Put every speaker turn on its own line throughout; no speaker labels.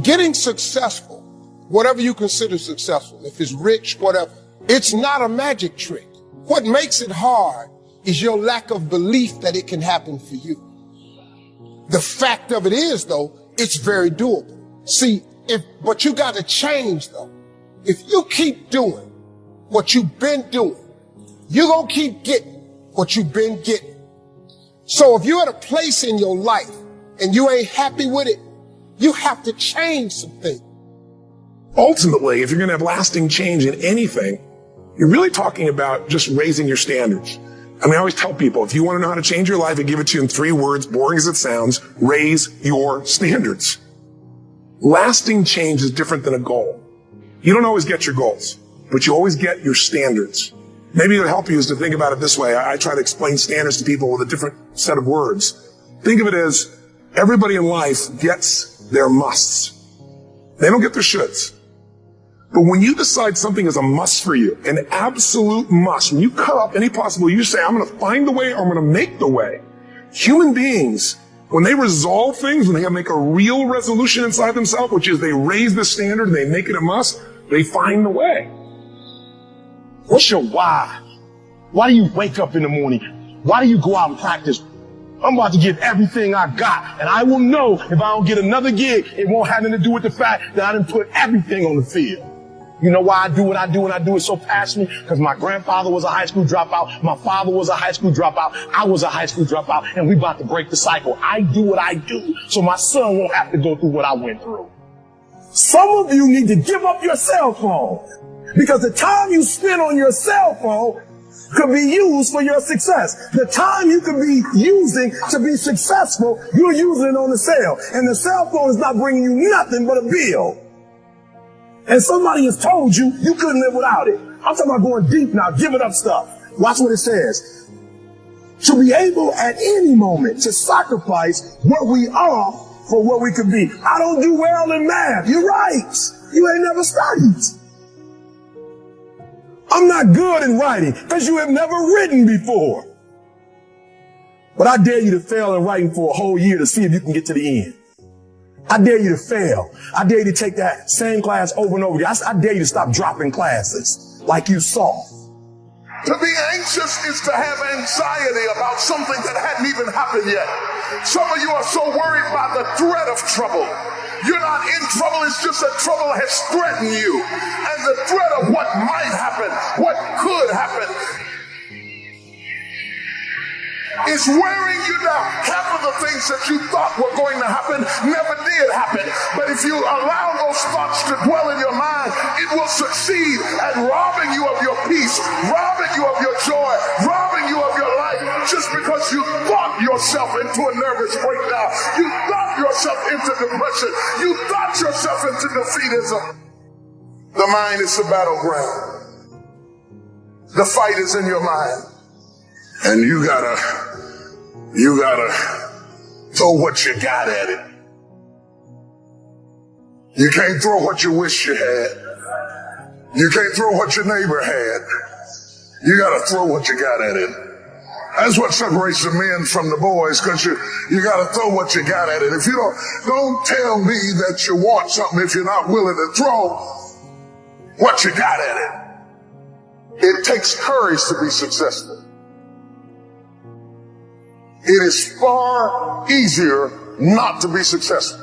Getting successful, whatever you consider successful, if it's rich, whatever, it's not a magic trick. What makes it hard is your lack of belief that it can happen for you. The fact of it is though, it's very doable. See, if, but you got to change though. If you keep doing what you've been doing, you're going to keep getting what you've been getting. So if you're at a place in your life and you ain't happy with it, you have to change something.
Ultimately, if you're going to have lasting change in anything, you're really talking about just raising your standards. I mean, I always tell people, if you want to know how to change your life, I give it to you in three words, boring as it sounds, raise your standards. Lasting change is different than a goal. You don't always get your goals, but you always get your standards. Maybe it'll help you is to think about it this way. I, I try to explain standards to people with a different set of words. Think of it as everybody in life gets their musts. They don't get their shoulds. But when you decide something is a must for you, an absolute must, when you cut off any possible, you say, I'm going to find the way or I'm going to make the way. Human beings, when they resolve things, when they make a real resolution inside themselves, which is they raise the standard and they make it a must, they find the way.
What's your why? Why do you wake up in the morning? Why do you go out and practice? I'm about to give everything I got, and I will know if I don't get another gig, it won't have anything to do with the fact that I didn't put everything on the field. You know why I do what I do and I do it so passionately? Because my grandfather was a high school dropout. My father was a high school dropout. I was a high school dropout and we about to break the cycle. I do what I do so my son won't have to go through what I went through. Some of you need to give up your cell phone because the time you spend on your cell phone could be used for your success. The time you could be using to be successful, you're using it on the cell. And the cell phone is not bringing you nothing but a bill and somebody has told you you couldn't live without it. I'm talking about going deep now, giving up stuff. Watch what it says. To be able at any moment to sacrifice what we are for what we could be. I don't do well in math. You're right. You ain't never studied. I'm not good in writing because you have never written before. But I dare you to fail in writing for a whole year to see if you can get to the end. I dare you to fail. I dare you to take that same class over and over again. I, I dare you to stop dropping classes like you saw.
To be anxious is to have anxiety about something that hadn't even happened yet. Some of you are so worried by the threat of trouble. You're not in trouble, it's just that trouble has threatened you. And the threat of what might happen, what could happen, is wearing you down. Half of the things that you thought were going to happen never did happen. But if you allow those thoughts to dwell in your mind, it will succeed at robbing you of your peace, robbing you of your yourself into a nervous breakdown. You thought yourself into depression. You thought yourself into defeatism. The mind is the battleground. The fight is in your mind. And you gotta, you gotta throw what you got at it. You can't throw what you wish you had. You can't throw what your neighbor had. You gotta throw what you got at it. That's what separates the men from the boys, because you, you gotta throw what you got at it. If you don't, don't tell me that you want something if you're not willing to throw what you got at it. It takes courage to be successful. It is far easier not to be successful.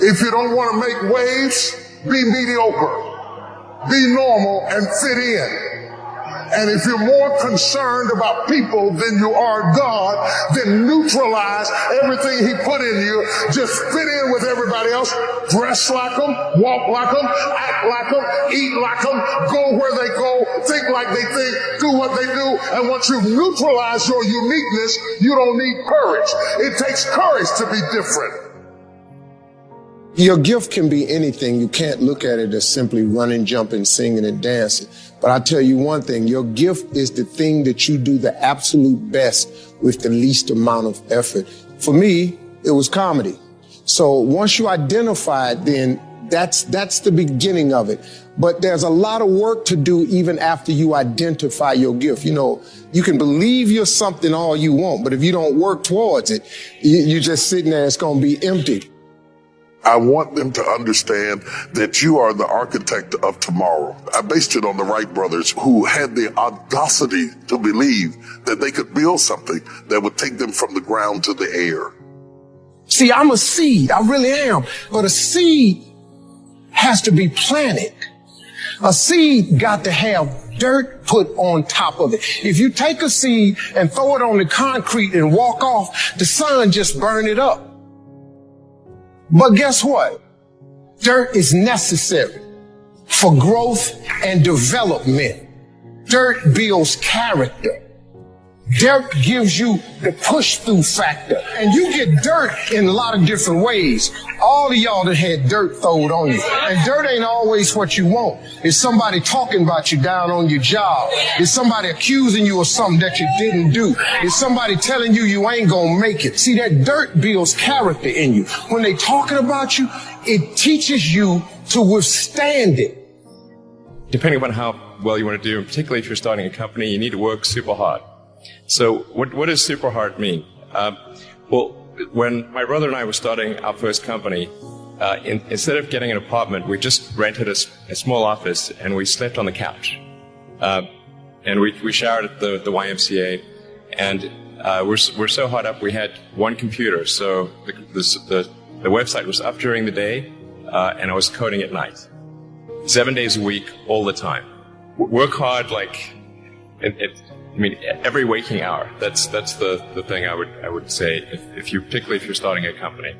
If you don't want to make waves, be mediocre, be normal and fit in. And if you're more concerned about people than you are God, then neutralize everything He put in you. Just fit in with everybody else. Dress like them, walk like them, act like them, eat like them, go where they go, think like they think, do what they do. And once you've neutralized your uniqueness, you don't need courage. It takes courage to be different.
Your gift can be anything. You can't look at it as simply running, jumping, singing, and dancing. But I tell you one thing, your gift is the thing that you do the absolute best with the least amount of effort. For me, it was comedy. So once you identify it, then that's, that's the beginning of it. But there's a lot of work to do even after you identify your gift. You know, you can believe you're something all you want, but if you don't work towards it, you, you're just sitting there, it's going to be empty.
I want them to understand that you are the architect of tomorrow. I based it on the Wright brothers who had the audacity to believe that they could build something that would take them from the ground to the air.
See, I'm a seed. I really am. But a seed has to be planted. A seed got to have dirt put on top of it. If you take a seed and throw it on the concrete and walk off, the sun just burn it up. But guess what? Dirt is necessary for growth and development. Dirt builds character. Dirt gives you the push through factor. And you get dirt in a lot of different ways. All of y'all that had dirt thrown on you. And dirt ain't always what you want. It's somebody talking about you down on your job. It's somebody accusing you of something that you didn't do. It's somebody telling you you ain't gonna make it. See, that dirt builds character in you. When they talking about you, it teaches you to withstand it.
Depending on how well you want to do, and particularly if you're starting a company, you need to work super hard. So what, what does super hard mean? Um, well, when my brother and I were starting our first company, uh, in, instead of getting an apartment, we just rented a, a small office and we slept on the couch. Uh, and we, we showered at the, the YMCA. And uh, we're, we're so hot up, we had one computer. So the, the, the, website was up during the day, uh, and I was coding at night. Seven days a week, all the time. Work hard, like, it, it, I mean, every waking hour. That's that's the, the thing I would I would say if, if you particularly if you're starting a company.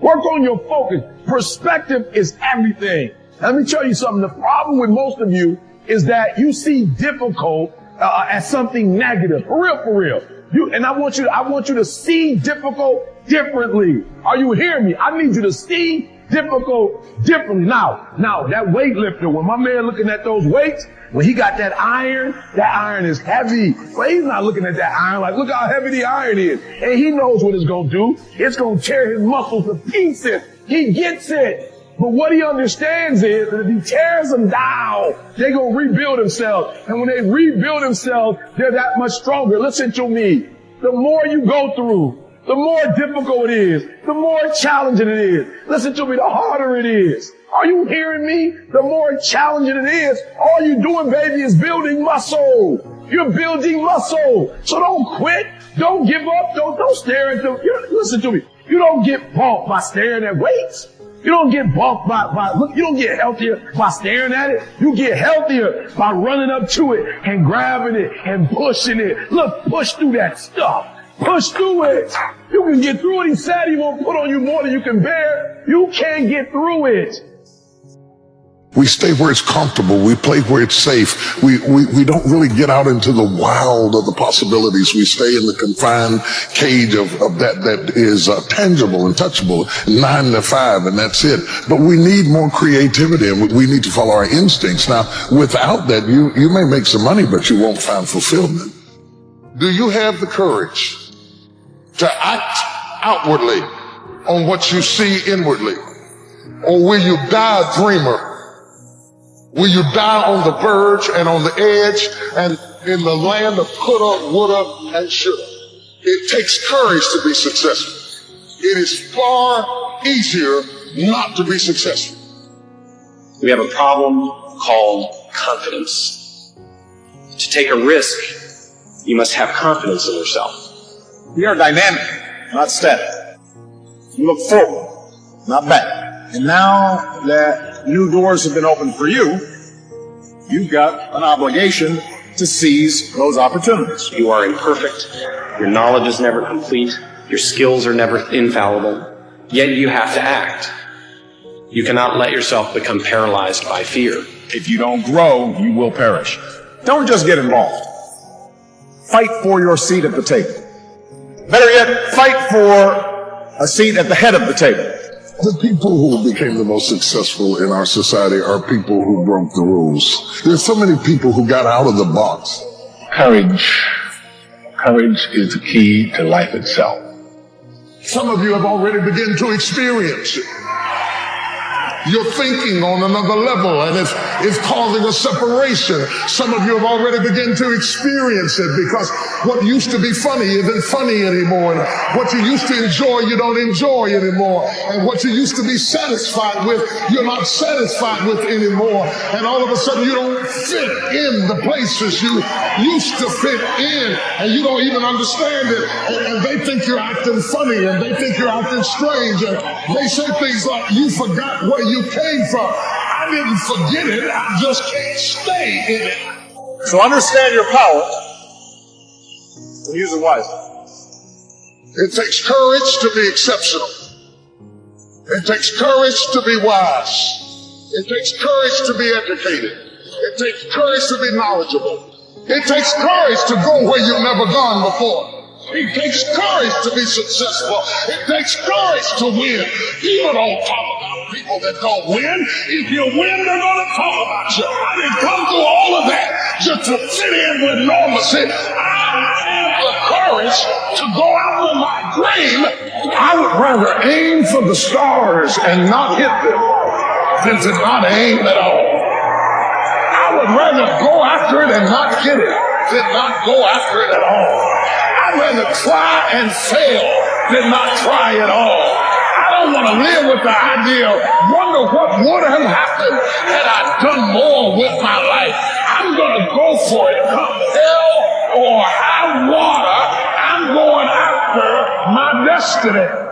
Work on your focus. Perspective is everything. Let me tell you something. The problem with most of you is that you see difficult uh, as something negative. For real, for real. You, and I want you, I want you to see difficult differently. Are you hearing me? I need you to see difficult differently. Now, now that weightlifter, when my man looking at those weights, when he got that iron, that iron is heavy. But he's not looking at that iron like, look how heavy the iron is. And he knows what it's to do. It's to tear his muscles to pieces. He gets it. But what he understands is that if he tears them down, they're going to rebuild themselves. And when they rebuild themselves, they're that much stronger. Listen to me. The more you go through, the more difficult it is, the more challenging it is. Listen to me, the harder it is. Are you hearing me? The more challenging it is, all you're doing, baby, is building muscle. You're building muscle. So don't quit. Don't give up. Don't, don't stare at them. You, listen to me. You don't get bulked by staring at weights. You don't get bulked by, by, look, you don't get healthier by staring at it. You get healthier by running up to it and grabbing it and pushing it. Look, push through that stuff. Push through it. You can get through it. He said he won't put on you more than you can bear. You can't get through it.
We stay where it's comfortable. We play where it's safe. We, we, we don't really get out into the wild of the possibilities. We stay in the confined cage of, of that, that is uh, tangible and touchable, nine to five, and that's it. But we need more creativity and we need to follow our instincts. Now, without that, you, you may make some money, but you won't find fulfillment. Do you have the courage to act outwardly on what you see inwardly? Or will you die a dreamer Will you die on the verge and on the edge and in the land of coulda, woulda, and shoulda? It takes courage to be successful. It is far easier not to be successful.
We have a problem called confidence. To take a risk, you must have confidence in yourself.
We are dynamic, not static. You look forward, not back. And now that new doors have been opened for you, you've got an obligation to seize those opportunities.
You are imperfect. Your knowledge is never complete. Your skills are never infallible. Yet you have to act. You cannot let yourself become paralyzed by fear.
If you don't grow, you will perish. Don't just get involved. Fight for your seat at the table. Better yet, fight for a seat at the head of the table.
The people who became the most successful in our society are people who broke the rules. There's so many people who got out of the box.
Courage. Courage is the key to life itself.
Some of you have already begun to experience it. You're thinking on another level, and if is causing a separation. Some of you have already begun to experience it because what used to be funny isn't funny anymore. And what you used to enjoy, you don't enjoy anymore. And what you used to be satisfied with, you're not satisfied with anymore. And all of a sudden you don't fit in the places you used to fit in and you don't even understand it. And, and they think you're acting funny and they think you're acting strange. And they say things like, you forgot where you came from. I didn't forget it. I just can't stay in it.
So understand your power and use it wisely.
It takes courage to be exceptional. It takes courage to be wise. It takes courage to be educated. It takes courage to be knowledgeable. It takes courage to go where you've never gone before. It takes courage to be successful. It takes courage to win. Don't talk about people that don't win. If you win, they're going to talk about you. I didn't come through all of that just to fit in with normalcy. I have the courage to go after my dream. I would rather aim for the stars and not hit them than to not aim at all. I would rather go after it and not get it than not go after it at all. I'd rather try and fail than not try at all. Don't want to live with the idea, wonder what would have happened had I done more with my life. I'm going to go for it. Come hell or high water, I'm going after my destiny.